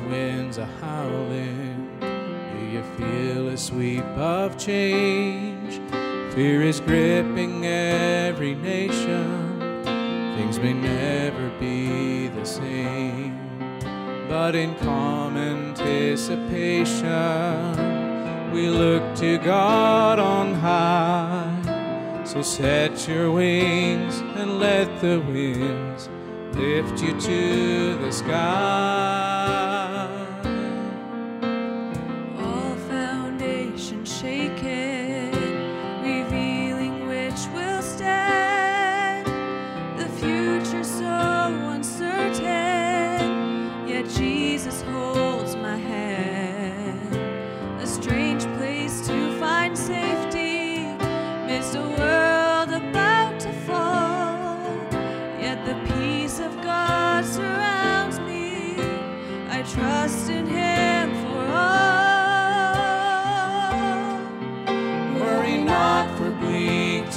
winds are howling? Do you feel a sweep of change? Fear is gripping every nation. Things may never be the same. But in calm anticipation, we look to God on high. So set your wings and let the winds lift you to the sky.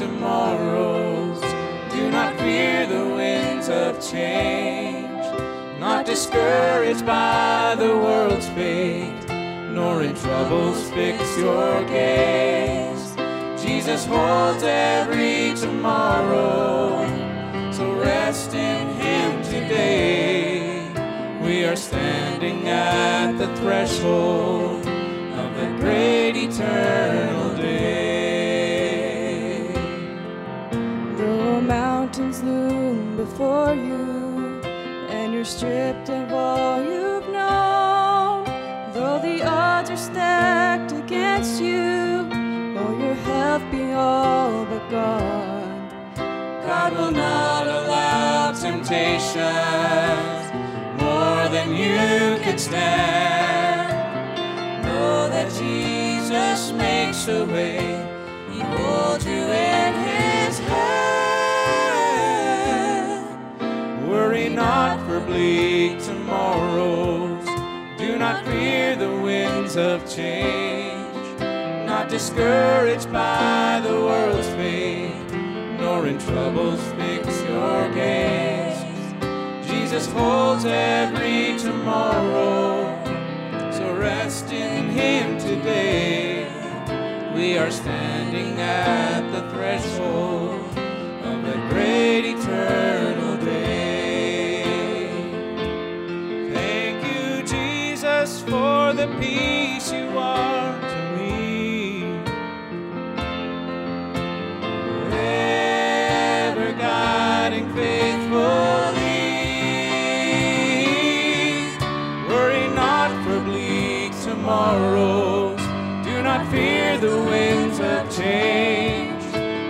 Tomorrows. Do not fear the winds of change. Not discouraged by the world's fate, nor in troubles fix your gaze. Jesus holds every tomorrow, are standing at the threshold of the great eternal day. Though mountains loom before you, and you're stripped of all you've known, though the odds are stacked against you, or your health be all but gone, God will not allow temptations than you can stand. Know that Jesus makes a way. He holds you in His hand. Worry not for bleak tomorrows. Do not fear the winds of change. Not discouraged by the world's fate, nor in troubles fix your gaze. Jesus holds every tomorrow, so rest in Him today. We are standing at the threshold of the great eternal day. Thank you, Jesus, for the peace you are to. Tomorrows. Do not fear the winds of change.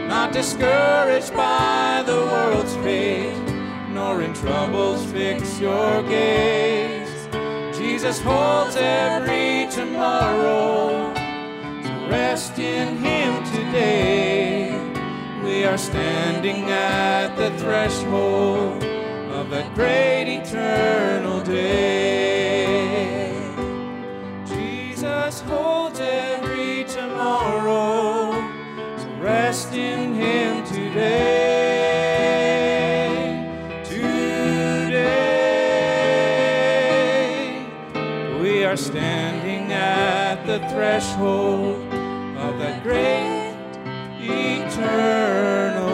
Not discouraged by the world's fate, nor in troubles fix your gaze. Jesus holds every tomorrow. So rest in Him today. We are standing at the threshold of that great eternal day. this hold every tomorrow. So rest in Him today. Today, we are standing at the threshold of that great eternal.